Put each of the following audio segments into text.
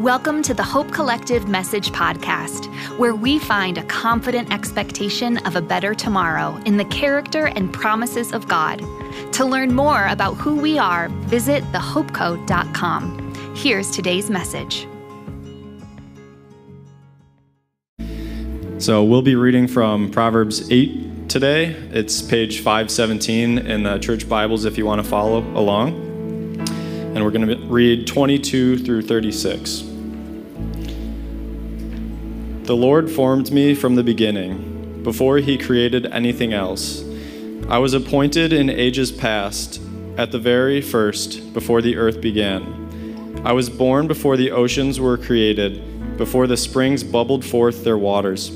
Welcome to the Hope Collective Message Podcast, where we find a confident expectation of a better tomorrow in the character and promises of God. To learn more about who we are, visit thehopeco.com. Here's today's message. So we'll be reading from Proverbs 8 today. It's page 517 in the church Bibles if you want to follow along and we're going to read 22 through 36. The Lord formed me from the beginning, before he created anything else. I was appointed in ages past, at the very first, before the earth began. I was born before the oceans were created, before the springs bubbled forth their waters.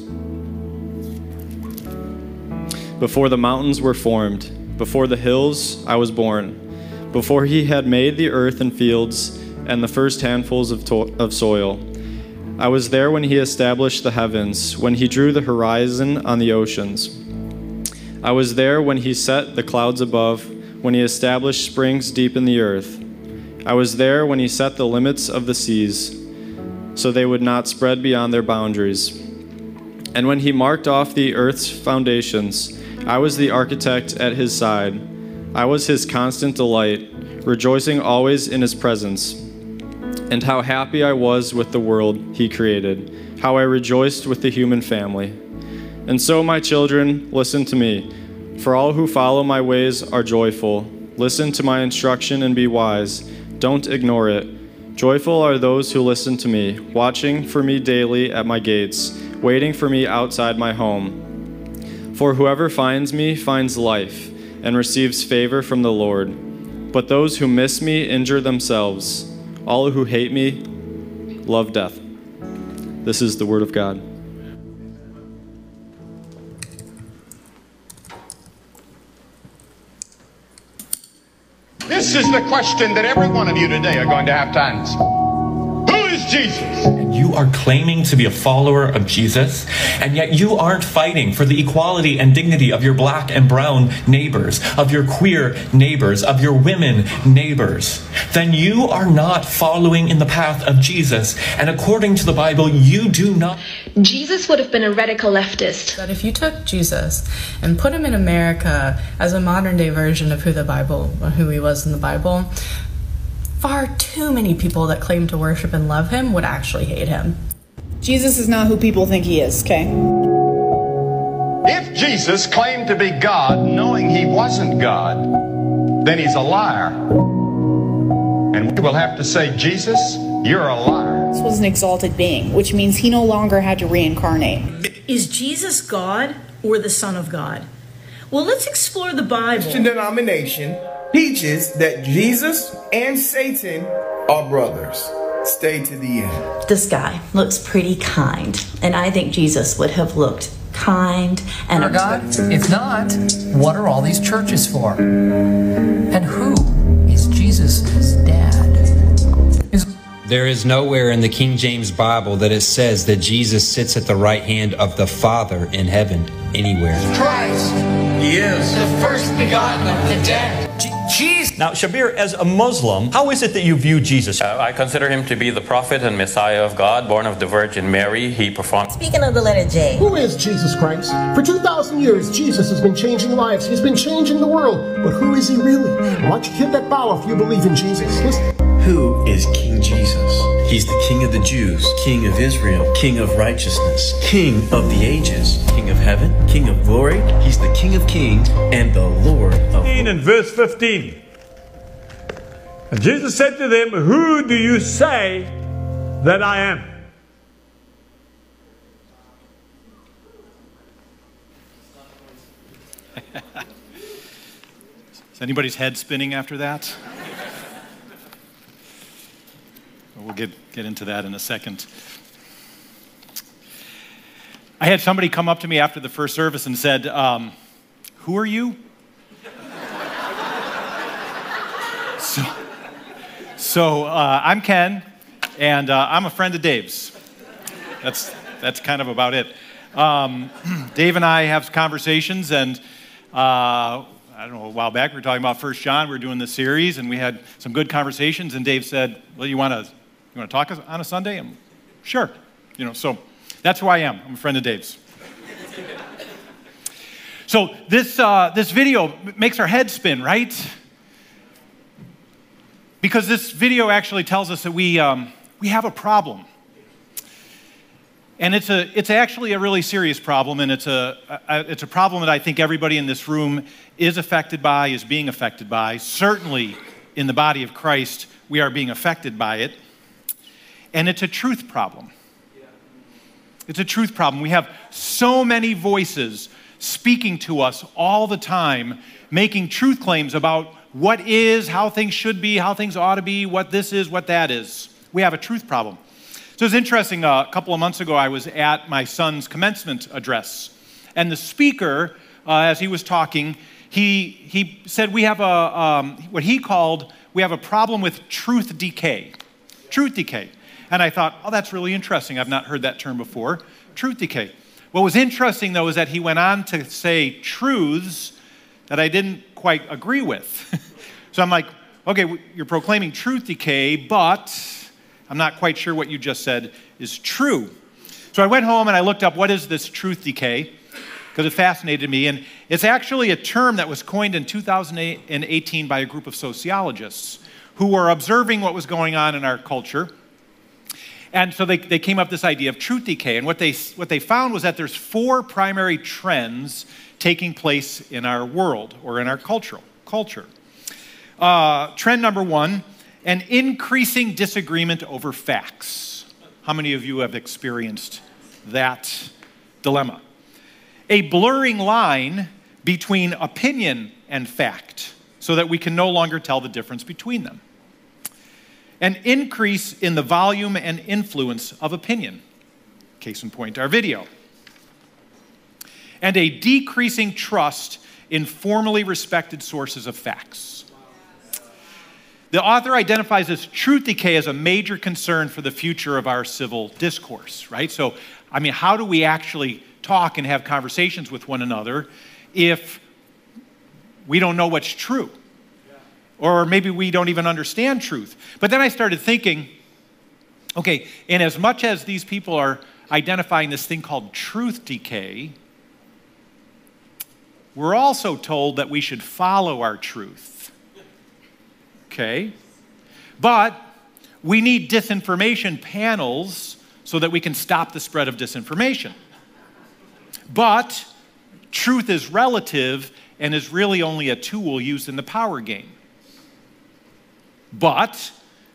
Before the mountains were formed, before the hills, I was born before he had made the earth and fields and the first handfuls of, to- of soil. I was there when he established the heavens, when he drew the horizon on the oceans. I was there when he set the clouds above, when he established springs deep in the earth. I was there when he set the limits of the seas, so they would not spread beyond their boundaries. And when he marked off the earth's foundations, I was the architect at his side. I was his constant delight, rejoicing always in his presence. And how happy I was with the world he created, how I rejoiced with the human family. And so, my children, listen to me. For all who follow my ways are joyful. Listen to my instruction and be wise. Don't ignore it. Joyful are those who listen to me, watching for me daily at my gates, waiting for me outside my home. For whoever finds me finds life and receives favor from the Lord. But those who miss me injure themselves. All who hate me love death. This is the word of God. This is the question that every one of you today are going to have to answer. Who is Jesus? you are claiming to be a follower of Jesus, and yet you aren't fighting for the equality and dignity of your black and brown neighbors, of your queer neighbors, of your women neighbors, then you are not following in the path of Jesus. And according to the Bible, you do not. Jesus would have been a radical leftist. But if you took Jesus and put him in America as a modern day version of who the Bible, who he was in the Bible, far too many people that claim to worship and love him would actually hate him. Jesus is not who people think he is, okay? If Jesus claimed to be God knowing he wasn't God, then he's a liar. And we will have to say, Jesus, you're a liar. This was an exalted being, which means he no longer had to reincarnate. Is Jesus God or the Son of God? Well, let's explore the Bible. Christian denomination teaches that Jesus and Satan are brothers. Stay to the end. This guy looks pretty kind, and I think Jesus would have looked kind and. Our God? If not, what are all these churches for? And who is Jesus' dad? Is there is nowhere in the King James Bible that it says that Jesus sits at the right hand of the Father in heaven anywhere. Christ he is the first begotten of the dead. Jesus. Now, Shabir, as a Muslim, how is it that you view Jesus? Uh, I consider him to be the prophet and Messiah of God, born of the Virgin Mary. He performed. Speaking of the letter J. Who is Jesus Christ? For 2,000 years, Jesus has been changing lives. He's been changing the world. But who is he really? Why don't you hit that bow if you believe in Jesus? Listen. Who is King Jesus? He's the King of the Jews, King of Israel, King of righteousness, King of the ages, King of heaven, King of glory. He's the King of kings and the Lord of. In verse 15. And Jesus said to them, Who do you say that I am? Is anybody's head spinning after that? we'll get, get into that in a second. I had somebody come up to me after the first service and said, um, Who are you? so, so uh, I'm Ken, and uh, I'm a friend of Dave's. That's, that's kind of about it. Um, Dave and I have conversations, and uh, I don't know, a while back we were talking about First John. We were doing the series, and we had some good conversations. And Dave said, "Well, you want to you You want to talk on a Sunday? I'm sure. You know, so that's who I am. I'm a friend of Dave's. so this, uh, this video makes our head spin, right? Because this video actually tells us that we, um, we have a problem. And it's, a, it's actually a really serious problem, and it's a, a, it's a problem that I think everybody in this room is affected by, is being affected by. Certainly in the body of Christ, we are being affected by it. And it's a truth problem. It's a truth problem. We have so many voices speaking to us all the time, making truth claims about what is, how things should be, how things ought to be, what this is, what that is. We have a truth problem. So it's interesting. Uh, a couple of months ago, I was at my son's commencement address, and the speaker, uh, as he was talking, he, he said we have a, um, what he called, we have a problem with truth decay. Truth decay. And I thought, oh, that's really interesting. I've not heard that term before. Truth decay. What was interesting, though, is that he went on to say truths that I didn't quite agree with. so I'm like, okay, you're proclaiming truth decay, but I'm not quite sure what you just said is true. So I went home and I looked up what is this truth decay because it fascinated me. And it's actually a term that was coined in 2018 by a group of sociologists who were observing what was going on in our culture and so they, they came up with this idea of truth decay. And what they, what they found was that there's four primary trends taking place in our world or in our cultural culture. Uh, trend number one, an increasing disagreement over facts. How many of you have experienced that dilemma? A blurring line between opinion and fact so that we can no longer tell the difference between them an increase in the volume and influence of opinion. Case in point, our video. And a decreasing trust in formally respected sources of facts. The author identifies this truth decay as a major concern for the future of our civil discourse, right? So, I mean, how do we actually talk and have conversations with one another if we don't know what's true? or maybe we don't even understand truth. But then I started thinking, okay, and as much as these people are identifying this thing called truth decay, we're also told that we should follow our truth. Okay? But we need disinformation panels so that we can stop the spread of disinformation. But truth is relative and is really only a tool used in the power game. But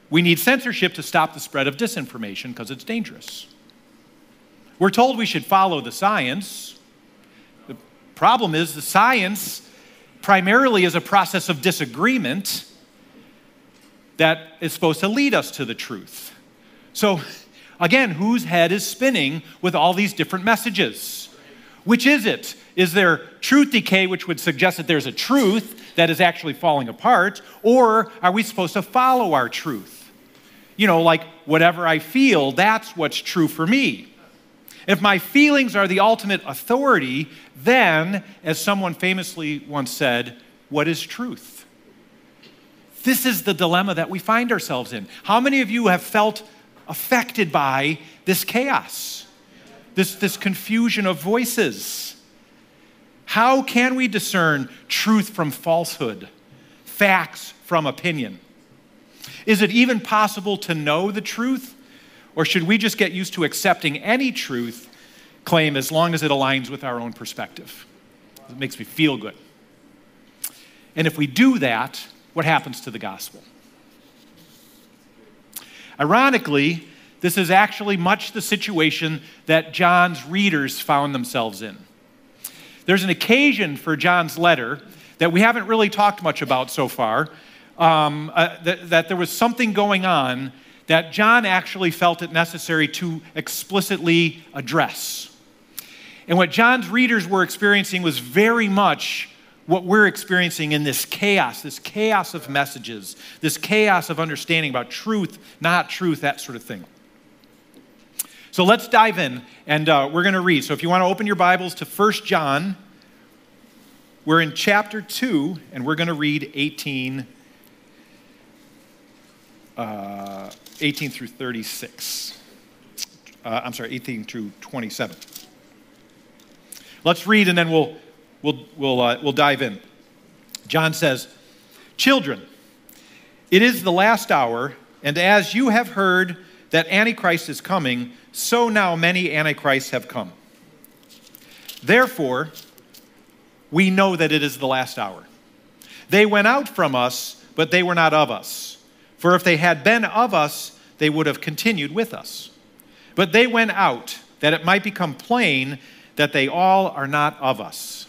we need censorship to stop the spread of disinformation because it's dangerous. We're told we should follow the science. Problem is the science primarily is a process of disagreement that is supposed to lead us to the truth. So, again, whose head is spinning with all these different messages? Which is it? Is there truth decay, which would suggest that there's a truth that is actually falling apart? Or are we supposed to follow our truth? You know, like whatever I feel, that's what's true for me. If my feelings are the ultimate authority, then, as someone famously once said, what is truth? This is the dilemma that we find ourselves in. How many of you have felt affected by this chaos, this, this confusion of voices? How can we discern truth from falsehood, facts from opinion? Is it even possible to know the truth? Or should we just get used to accepting any truth claim as long as it aligns with our own perspective? It makes me feel good. And if we do that, what happens to the gospel? Ironically, this is actually much the situation that John's readers found themselves in. There's an occasion for John's letter that we haven't really talked much about so far, um, uh, that, that there was something going on that John actually felt it necessary to explicitly address. And what John's readers were experiencing was very much what we're experiencing in this chaos, this chaos of messages, this chaos of understanding about truth, not truth, that sort of thing. So let's dive in, and uh, we're going to read. So if you want to open your Bibles to 1 John, we're in chapter 2, and we're going to read 18. Uh, 18 through 36. Uh, I'm sorry, 18 through 27. Let's read and then we'll, we'll, we'll, uh, we'll dive in. John says, Children, it is the last hour, and as you have heard that Antichrist is coming, so now many Antichrists have come. Therefore, we know that it is the last hour. They went out from us, but they were not of us. For if they had been of us, they would have continued with us. But they went out, that it might become plain that they all are not of us.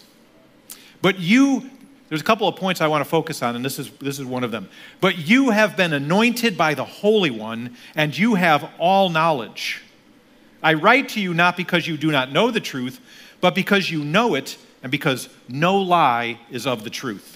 But you, there's a couple of points I want to focus on, and this is, this is one of them. But you have been anointed by the Holy One, and you have all knowledge. I write to you not because you do not know the truth, but because you know it, and because no lie is of the truth.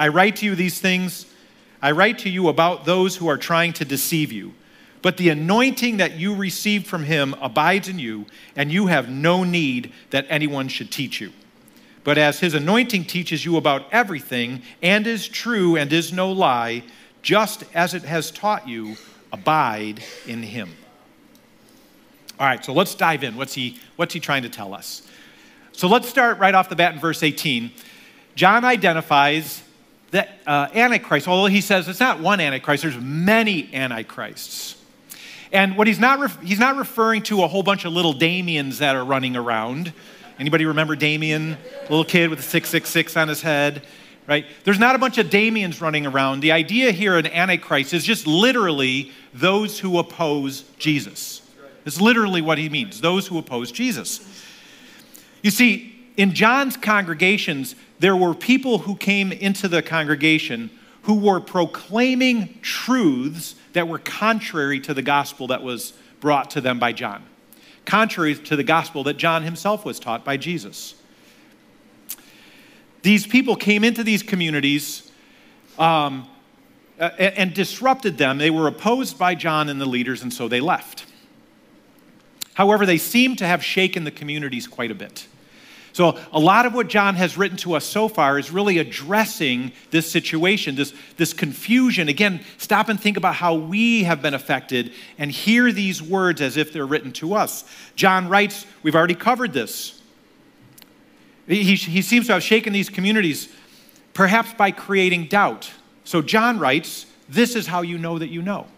I write to you these things. I write to you about those who are trying to deceive you. But the anointing that you received from him abides in you, and you have no need that anyone should teach you. But as his anointing teaches you about everything, and is true and is no lie, just as it has taught you, abide in him. All right, so let's dive in. What's he, what's he trying to tell us? So let's start right off the bat in verse 18. John identifies that uh, Antichrist, although he says it's not one Antichrist, there's many Antichrists. And what he's not, ref- he's not referring to a whole bunch of little Damiens that are running around. Anybody remember Damien? Little kid with a 666 on his head, right? There's not a bunch of Damiens running around. The idea here in Antichrist is just literally those who oppose Jesus. It's literally what he means, those who oppose Jesus. You see, in John's congregations, there were people who came into the congregation who were proclaiming truths that were contrary to the gospel that was brought to them by John, contrary to the gospel that John himself was taught by Jesus. These people came into these communities um, and, and disrupted them. They were opposed by John and the leaders, and so they left. However, they seem to have shaken the communities quite a bit. So, a lot of what John has written to us so far is really addressing this situation, this, this confusion. Again, stop and think about how we have been affected and hear these words as if they're written to us. John writes, we've already covered this. He, he seems to have shaken these communities, perhaps by creating doubt. So, John writes, This is how you know that you know,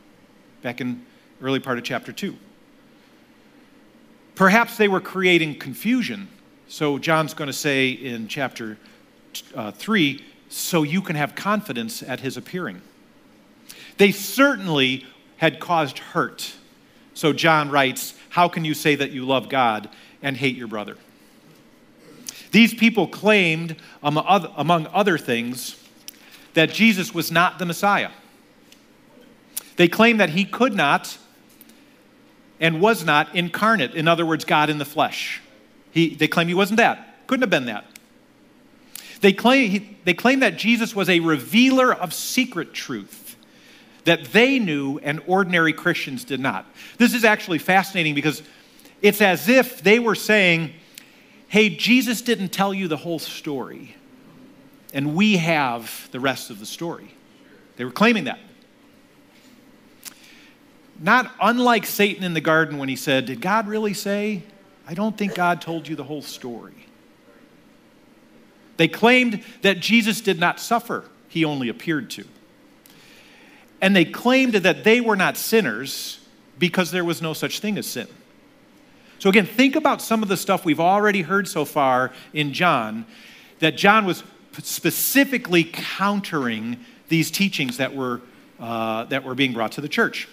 back in early part of chapter 2. Perhaps they were creating confusion so John's going to say in chapter uh, 3 so you can have confidence at his appearing. They certainly had caused hurt. So John writes, How can you say that you love God and hate your brother? These people claimed, among other things, that Jesus was not the Messiah. They claimed that he could not and was not incarnate, in other words, God in the flesh. He, they claim he wasn't that. Couldn't have been that. They claim, he, they claim that Jesus was a revealer of secret truth that they knew and ordinary Christians did not. This is actually fascinating because it's as if they were saying, hey, Jesus didn't tell you the whole story, and we have the rest of the story. They were claiming that. Not unlike Satan in the garden when he said, Did God really say? I don't think God told you the whole story. They claimed that Jesus did not suffer, he only appeared to. And they claimed that they were not sinners because there was no such thing as sin. So, again, think about some of the stuff we've already heard so far in John, that John was specifically countering these teachings that were, uh, that were being brought to the church.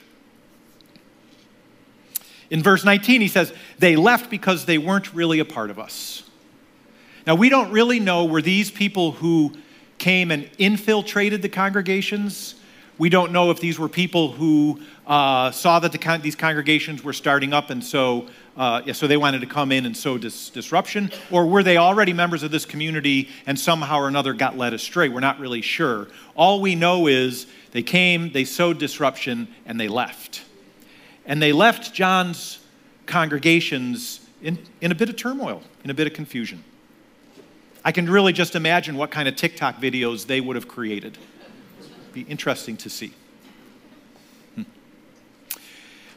In verse 19, he says, They left because they weren't really a part of us. Now, we don't really know were these people who came and infiltrated the congregations? We don't know if these were people who uh, saw that the con- these congregations were starting up and so, uh, yeah, so they wanted to come in and sow dis- disruption, or were they already members of this community and somehow or another got led astray? We're not really sure. All we know is they came, they sowed disruption, and they left. And they left John's congregations in, in a bit of turmoil, in a bit of confusion. I can really just imagine what kind of TikTok videos they would have created. Be interesting to see. Hmm.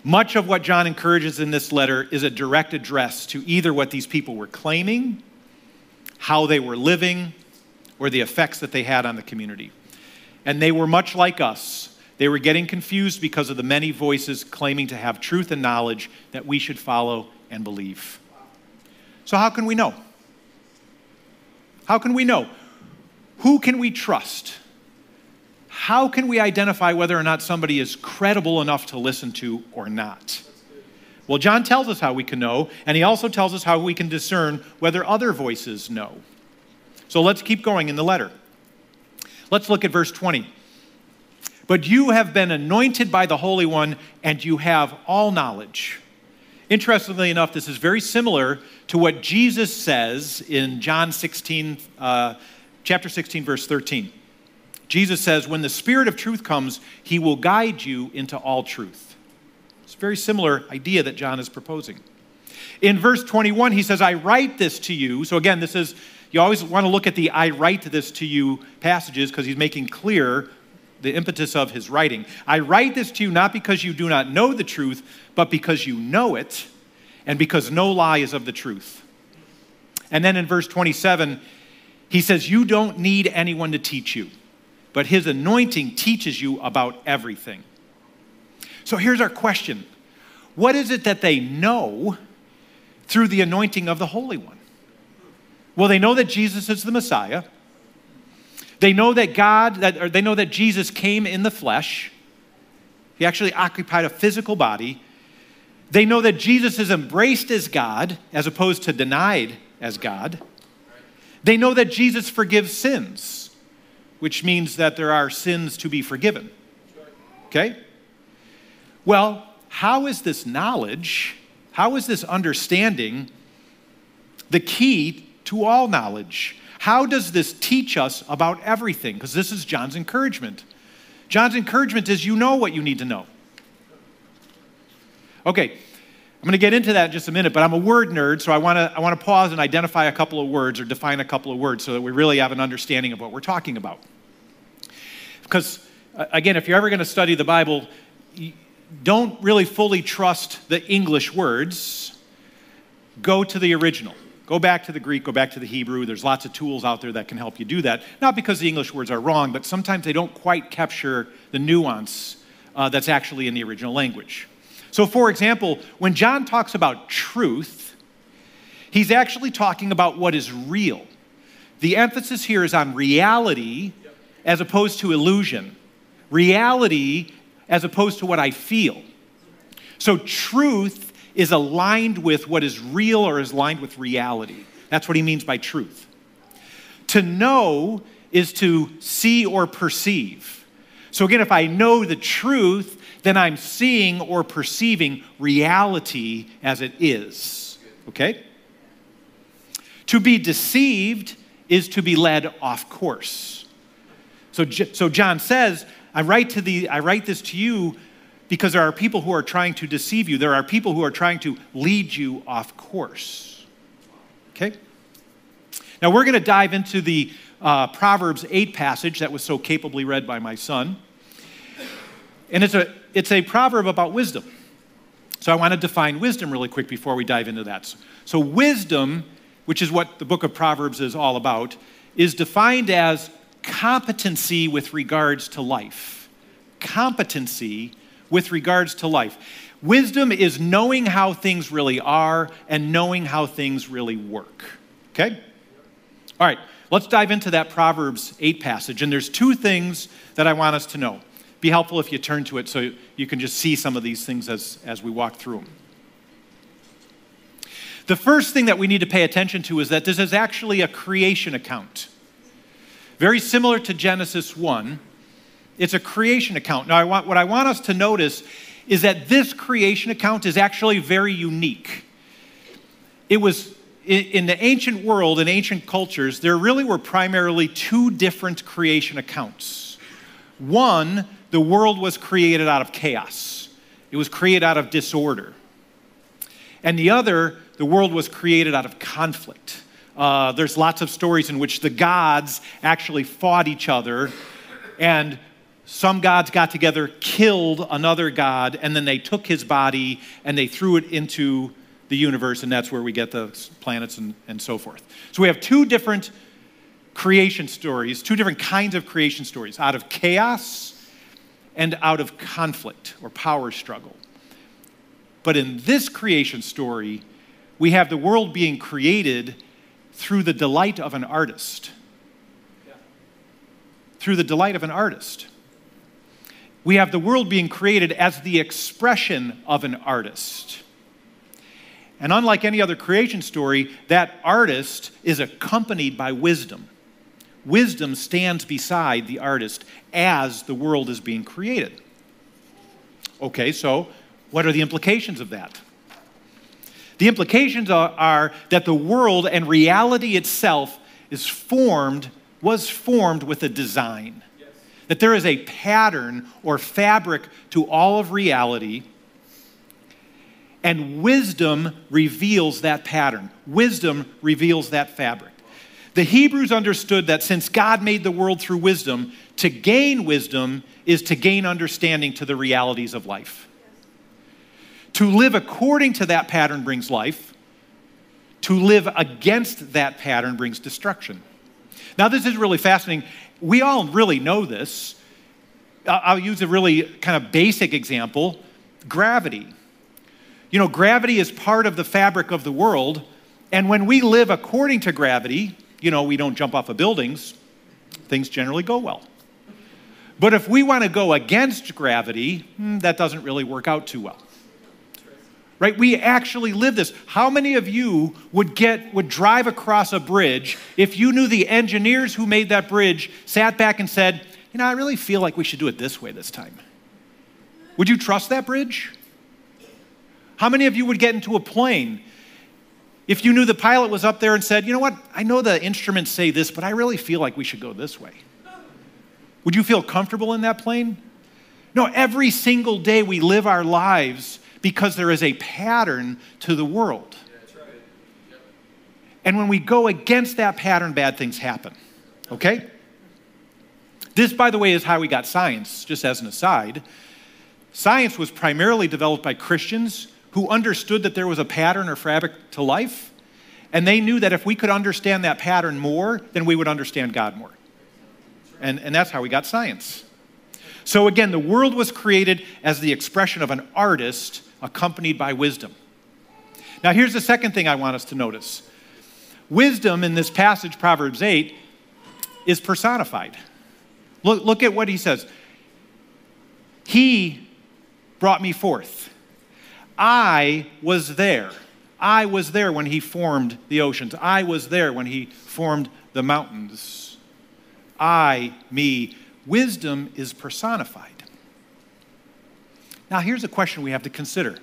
Much of what John encourages in this letter is a direct address to either what these people were claiming, how they were living, or the effects that they had on the community. And they were much like us. They were getting confused because of the many voices claiming to have truth and knowledge that we should follow and believe. So, how can we know? How can we know? Who can we trust? How can we identify whether or not somebody is credible enough to listen to or not? Well, John tells us how we can know, and he also tells us how we can discern whether other voices know. So let's keep going in the letter. Let's look at verse 20. But you have been anointed by the Holy One, and you have all knowledge. Interestingly enough, this is very similar to what Jesus says in John 16, uh, chapter 16, verse 13. Jesus says, When the Spirit of truth comes, he will guide you into all truth. It's a very similar idea that John is proposing. In verse 21, he says, I write this to you. So again, this is, you always want to look at the I write this to you passages because he's making clear the impetus of his writing. I write this to you not because you do not know the truth, but because you know it, and because no lie is of the truth. And then in verse 27, he says, You don't need anyone to teach you, but his anointing teaches you about everything. So here's our question What is it that they know through the anointing of the Holy One? Well, they know that Jesus is the Messiah. They know that God, that, or they know that Jesus came in the flesh. He actually occupied a physical body. They know that Jesus is embraced as God as opposed to denied as God. They know that Jesus forgives sins, which means that there are sins to be forgiven. Okay? Well, how is this knowledge, how is this understanding the key to all knowledge? How does this teach us about everything? Because this is John's encouragement. John's encouragement is you know what you need to know. Okay, I'm going to get into that in just a minute, but I'm a word nerd, so I want to I want to pause and identify a couple of words or define a couple of words so that we really have an understanding of what we're talking about. Because uh, again, if you're ever going to study the Bible, don't really fully trust the English words. Go to the original. Go back to the Greek, go back to the Hebrew. There's lots of tools out there that can help you do that. Not because the English words are wrong, but sometimes they don't quite capture the nuance uh, that's actually in the original language. So, for example, when John talks about truth, he's actually talking about what is real. The emphasis here is on reality as opposed to illusion, reality as opposed to what I feel. So, truth is aligned with what is real or is aligned with reality. That's what he means by truth. To know is to see or perceive. So, again, if I know the truth, then I'm seeing or perceiving reality as it is. Okay? To be deceived is to be led off course. So, so John says, I write, to the, I write this to you because there are people who are trying to deceive you. There are people who are trying to lead you off course. Okay? Now we're going to dive into the uh, Proverbs 8 passage that was so capably read by my son. And it's a, it's a proverb about wisdom. So I want to define wisdom really quick before we dive into that. So, wisdom, which is what the book of Proverbs is all about, is defined as competency with regards to life. Competency with regards to life. Wisdom is knowing how things really are and knowing how things really work. Okay? All right, let's dive into that Proverbs 8 passage. And there's two things that I want us to know. Be helpful if you turn to it so you can just see some of these things as, as we walk through them. The first thing that we need to pay attention to is that this is actually a creation account. Very similar to Genesis 1, It's a creation account. Now, I want, what I want us to notice is that this creation account is actually very unique. It was in the ancient world, in ancient cultures, there really were primarily two different creation accounts. One, the world was created out of chaos, it was created out of disorder. And the other, the world was created out of conflict. Uh, there's lots of stories in which the gods actually fought each other, and some gods got together, killed another god, and then they took his body and they threw it into the universe, and that's where we get the planets and, and so forth. So we have two different creation stories, two different kinds of creation stories out of chaos and out of conflict or power struggle. But in this creation story, we have the world being created through the delight of an artist. Through the delight of an artist. We have the world being created as the expression of an artist. And unlike any other creation story, that artist is accompanied by wisdom. Wisdom stands beside the artist as the world is being created. Okay, so what are the implications of that? The implications are, are, that the world and reality itself is formed, was formed with a design. That there is a pattern or fabric to all of reality and wisdom reveals that pattern. Wisdom reveals that fabric. The Hebrews understood that since God made the world through wisdom, to gain wisdom is to gain understanding to the realities of life. To live according to that pattern brings life. To live against that pattern brings destruction. Now, this is really fascinating. We all really know this. I'll use a really kind of basic example gravity. You know, gravity is part of the fabric of the world. And when we live according to gravity, you know, we don't jump off of buildings, things generally go well. But if we want to go against gravity, hmm, that doesn't really work out too well. Right? We actually live this. How many of you would get would drive across a bridge if you knew the engineers who made that bridge sat back and said, "You know, I really feel like we should do it this way this time." Would you trust that bridge? How many of you would get into a plane if you knew the pilot was up there and said, you know what, I know the instruments say this, but I really feel like we should go this way? Would you feel comfortable in that plane? No, every single day we live our lives because there is a pattern to the world. And when we go against that pattern, bad things happen. Okay? This, by the way, is how we got science, just as an aside. Science was primarily developed by Christians who understood that there was a pattern or fabric to life. And they knew that if we could understand that pattern more, then we would understand God more. And, and that's how we got science. So, again, the world was created as the expression of an artist accompanied by wisdom. Now, here's the second thing I want us to notice wisdom in this passage, Proverbs 8, is personified. Look, look at what he says. He brought me forth. I was there. I was there when he formed the oceans. I was there when he formed the mountains. I, me, wisdom is personified. Now, here's a question we have to consider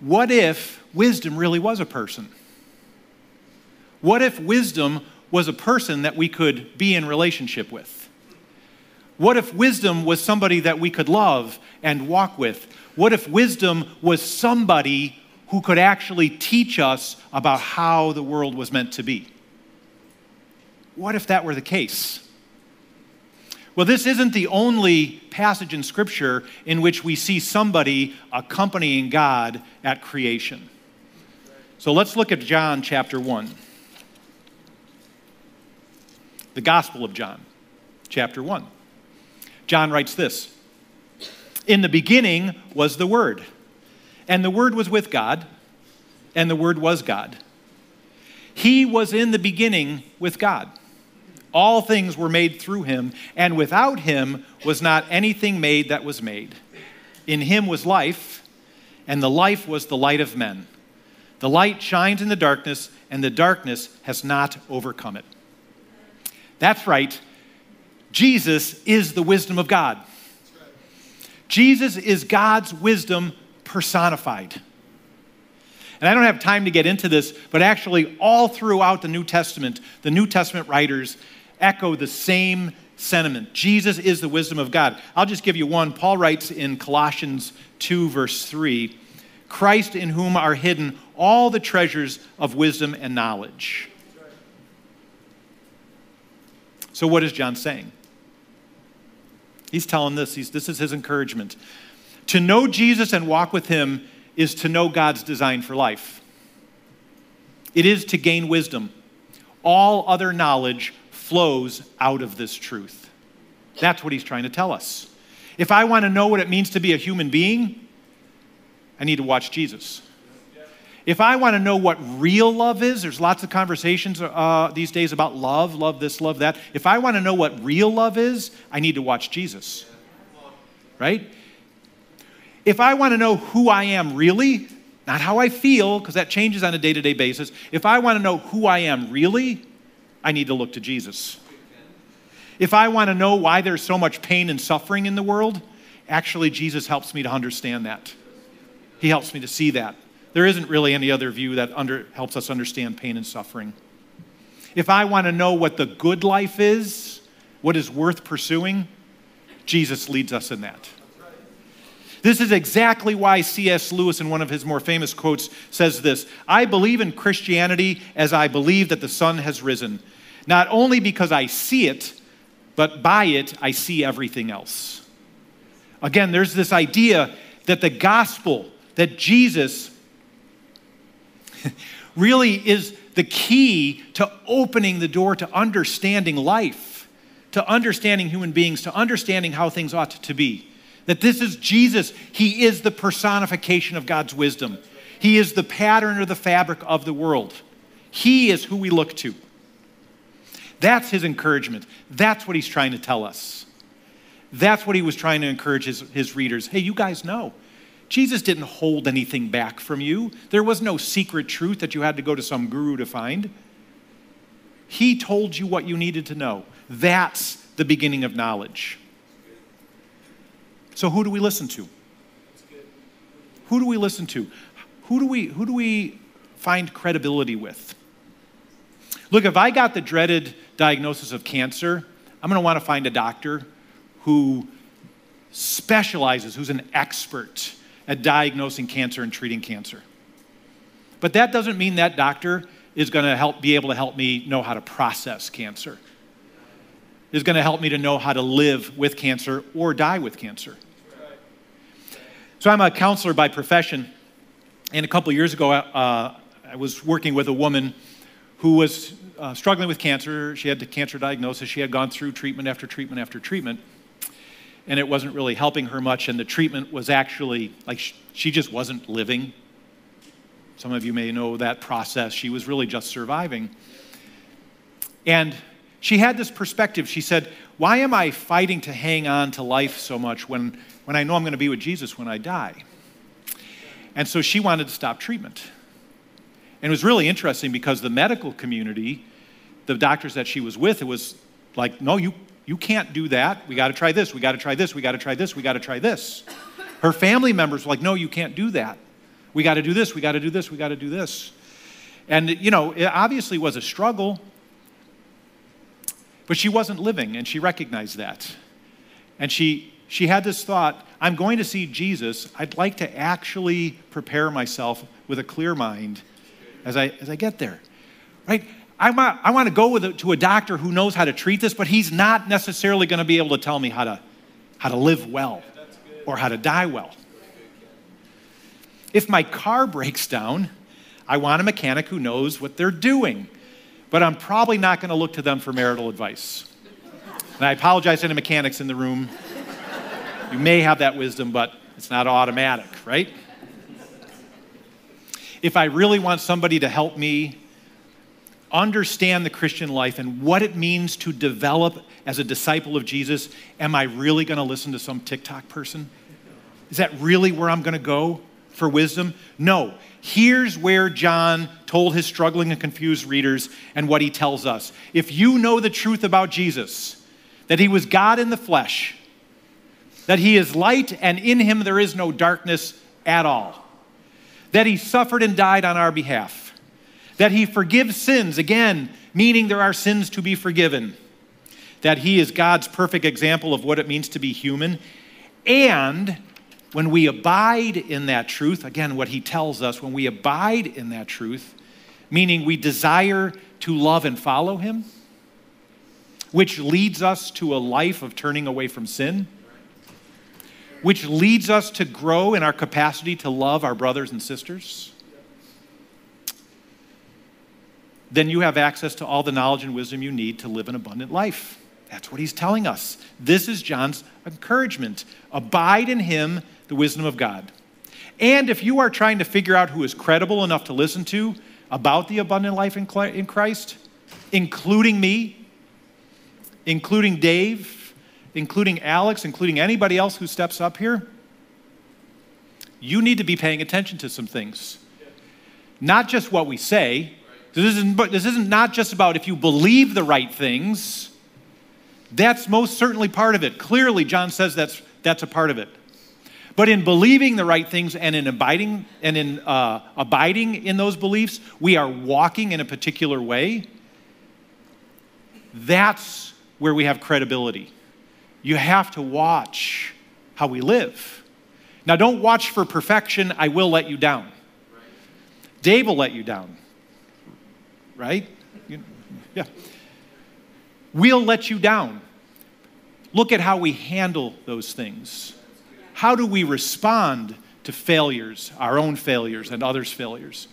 What if wisdom really was a person? What if wisdom was a person that we could be in relationship with? What if wisdom was somebody that we could love and walk with? What if wisdom was somebody who could actually teach us about how the world was meant to be? What if that were the case? Well, this isn't the only passage in Scripture in which we see somebody accompanying God at creation. So let's look at John chapter 1. The Gospel of John, chapter 1. John writes this in the beginning was the Word, and the Word was with God, and the Word was God. He was in the beginning with God. All things were made through him, and without him was not anything made that was made. In him was life, and the life was the light of men. The light shines in the darkness, and the darkness has not overcome it. That's right. Jesus is the wisdom of God. Jesus is God's wisdom personified. And I don't have time to get into this, but actually, all throughout the New Testament, the New Testament writers echo the same sentiment Jesus is the wisdom of God. I'll just give you one. Paul writes in Colossians 2, verse 3 Christ in whom are hidden all the treasures of wisdom and knowledge. So, what is John saying? He's telling this, he's, this is his encouragement. To know Jesus and walk with him is to know God's design for life. It is to gain wisdom. All other knowledge flows out of this truth. That's what he's trying to tell us. If I want to know what it means to be a human being, I need to watch Jesus. If I want to know what real love is, there's lots of conversations uh, these days about love, love this, love that. If I want to know what real love is, I need to watch Jesus. Right? If I want to know who I am really, not how I feel, because that changes on a day to day basis, if I want to know who I am really, I need to look to Jesus. If I want to know why there's so much pain and suffering in the world, actually, Jesus helps me to understand that. He helps me to see that. There isn't really any other view that under, helps us understand pain and suffering. If I want to know what the good life is, what is worth pursuing, Jesus leads us in that. This is exactly why C.S. Lewis, in one of his more famous quotes, says this I believe in Christianity as I believe that the sun has risen, not only because I see it, but by it I see everything else. Again, there's this idea that the gospel, that Jesus really is the key to opening the door to understanding life, to understanding human beings, to understanding how things ought to be. That this is Jesus. He is the personification of God's wisdom. He is the pattern or the fabric of the world. He is who we look to. That's his encouragement. That's what he's trying to tell us. That's what he was trying to encourage his, his readers. Hey, you guys know. Jesus didn't hold anything back from you. There was no secret truth that you had to go to some guru to find. He told you what you needed to know. That's the beginning of knowledge. So who do we listen to? Who do we listen to? Who do we who do we find credibility with? Look, if I got the dreaded diagnosis of cancer, I'm going to want to find a doctor who specializes, who's an expert at diagnosing cancer and treating cancer. But that doesn't mean that doctor is going to help be able to help me know how to process cancer. Is going to help me to know how to live with cancer or die with cancer. So I'm a counselor by profession, and a couple years ago, uh, I was working with a woman who was uh, struggling with cancer. She had the cancer diagnosis. She had gone through treatment after treatment after treatment, and it wasn't really helping her much. And the treatment was actually like she, she just wasn't living. Some of you may know that process. She was really just surviving. And she had this perspective. She said, Why am I fighting to hang on to life so much when when I know I'm going to be with Jesus when I die. And so she wanted to stop treatment. And it was really interesting because the medical community, the doctors that she was with, it was like, no, you, you can't do that. We got to try this. We got to try this. We got to try this. We got to try this. Her family members were like, no, you can't do that. We got to do this. We got to do this. We got to do this. And, you know, it obviously was a struggle, but she wasn't living, and she recognized that. And she she had this thought I'm going to see Jesus. I'd like to actually prepare myself with a clear mind as I, as I get there. Right? I want, I want to go a, to a doctor who knows how to treat this, but he's not necessarily going to be able to tell me how to, how to live well or how to die well. If my car breaks down, I want a mechanic who knows what they're doing, but I'm probably not going to look to them for marital advice. And I apologize to any mechanics in the room. You may have that wisdom, but it's not automatic, right? If I really want somebody to help me understand the Christian life and what it means to develop as a disciple of Jesus, am I really going to listen to some TikTok person? Is that really where I'm going to go for wisdom? No. Here's where John told his struggling and confused readers and what he tells us. If you know the truth about Jesus, that he was God in the flesh, that he is light and in him there is no darkness at all, that he suffered and died on our behalf, that he forgives sins, again, meaning there are sins to be forgiven, that he is God's perfect example of what it means to be human, and when we abide in that truth, again, what he tells us, when we abide in that truth, meaning we desire to love and follow him, which leads us to a life of turning away from sin, which leads us to grow in our capacity to love our brothers and sisters, then you have access to all the knowledge and wisdom you need to live an abundant life. That's what he's telling us. This is John's encouragement. Abide in him, the wisdom of God. And if you are trying to figure out who is credible enough to listen to about the abundant life in Christ, including me, including Dave, including Alex, including anybody else who steps up here, you need to be paying attention to some things. Not just what we say. This isn't, this isn't not just about if you believe the right things. That's most certainly part of it. Clearly, John says that's, that's a part of it. But in believing the right things and in abiding and in uh, abiding in those beliefs, we are walking in a particular way. That's where we have credibility. You have to watch how we live. Now, don't watch for perfection. I will let you down. Dave will let you down. Right? Yeah. We'll let you down. Look at how we handle those things. How do we respond to failures, our own failures and others' failures?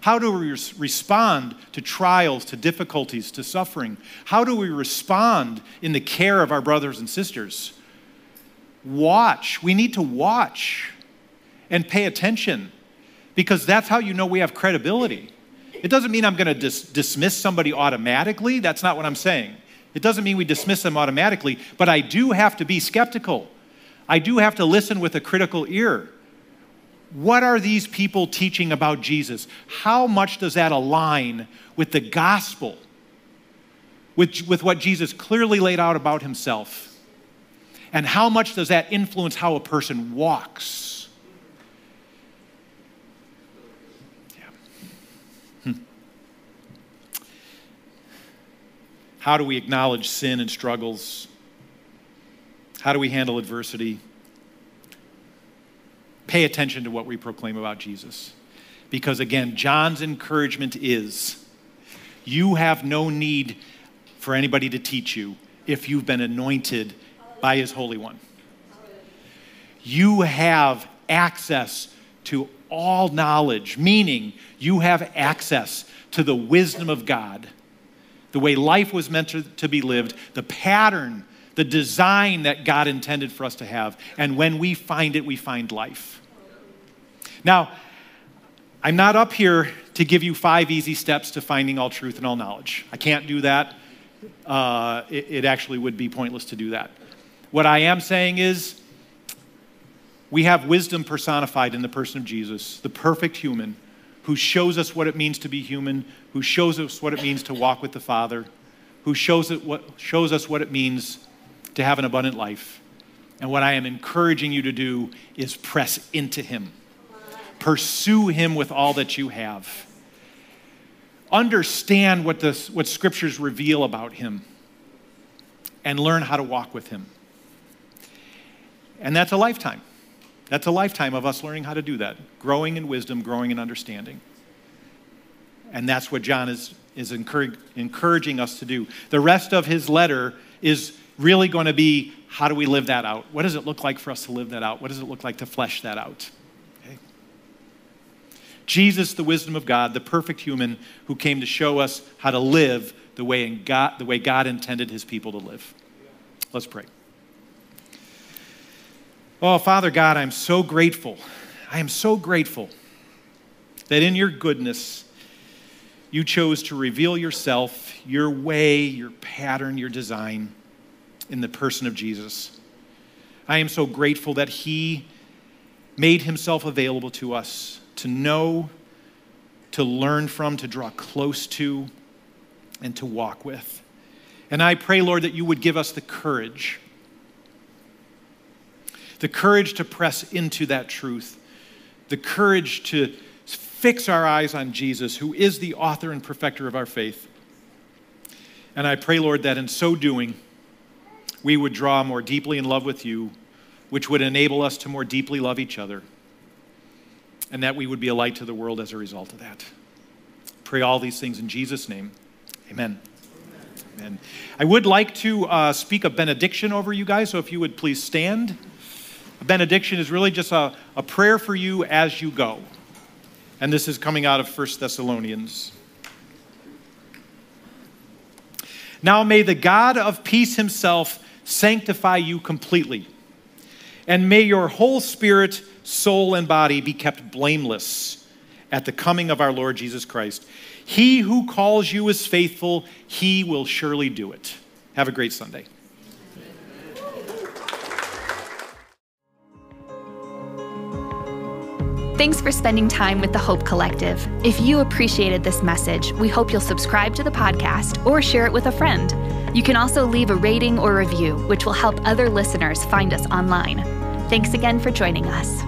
How do we res- respond to trials, to difficulties, to suffering? How do we respond in the care of our brothers and sisters? Watch. We need to watch and pay attention because that's how you know we have credibility. It doesn't mean I'm going to dis- dismiss somebody automatically. That's not what I'm saying. It doesn't mean we dismiss them automatically, but I do have to be skeptical. I do have to listen with a critical ear. What are these people teaching about Jesus? How much does that align with the gospel, with, with what Jesus clearly laid out about himself? And how much does that influence how a person walks? Hmm. How do we acknowledge sin and struggles? How do we handle adversity? Pay attention to what we proclaim about Jesus. Because again, John's encouragement is you have no need for anybody to teach you if you've been anointed by his Holy One. You have access to all knowledge, meaning you have access to the wisdom of God, the way life was meant to, be lived, the pattern the design that God intended for us to have. And when we find it, we find life. Now, I'm not up here to give you five easy steps to finding all truth and all knowledge. I can't do that. Uh, it, it actually would be pointless to do that. What I am saying is, we have wisdom personified in the person of Jesus, the perfect human, who shows us what it means to be human, who shows us what it means to walk with the Father, who shows, it what, shows us what it means to have an abundant life. And what I am encouraging you to do is press into Him, pursue Him with all that you have. Understand what, the, what scriptures reveal about Him and learn how to walk with Him. And that's a lifetime. That's a lifetime of us learning how to do that, growing in wisdom, growing in understanding. And that's what John is, is encouraging us to do. The rest of his letter is really going to be how do we live that out? What does it look like for us to live that out? What does it look like to flesh that out? Okay. Jesus, the wisdom of God, the perfect human who came to show us how to live the way, God, the way God intended his people to live. Let's pray. Oh, Father God, I'm so grateful. I am so grateful that in your goodness, you chose to reveal yourself, your way, your pattern, your design in the person of Jesus. I am so grateful that He made Himself available to us to know, to learn from, to draw close to, and to walk with. And I pray, Lord, that you would give us the courage, the courage to press into that truth, the courage to fix our eyes on Jesus, who is the author and perfecter of our faith. And I pray, Lord, that in so doing, we would draw more deeply in love with you, which would enable us to more deeply love each other, and that we would be a light to the world as a result of that. Pray all these things in Jesus' name. Amen. Amen. I would like to uh, speak a benediction over you guys, so if you would please stand. A benediction is really just a, a prayer for you as you go. And this is coming out of 1 Thessalonians. Now may the God of peace himself sanctify you completely, and may your whole spirit, soul, and body be kept blameless at the coming of our Lord Jesus Christ. He who calls you is faithful, he will surely do it. Have a great Sunday. Thanks for spending time with the Hope Collective. If you appreciated this message, we hope you'll subscribe to the podcast or share it with a friend. You can also leave a rating or review, which will help other listeners find us online. Thanks again for joining us.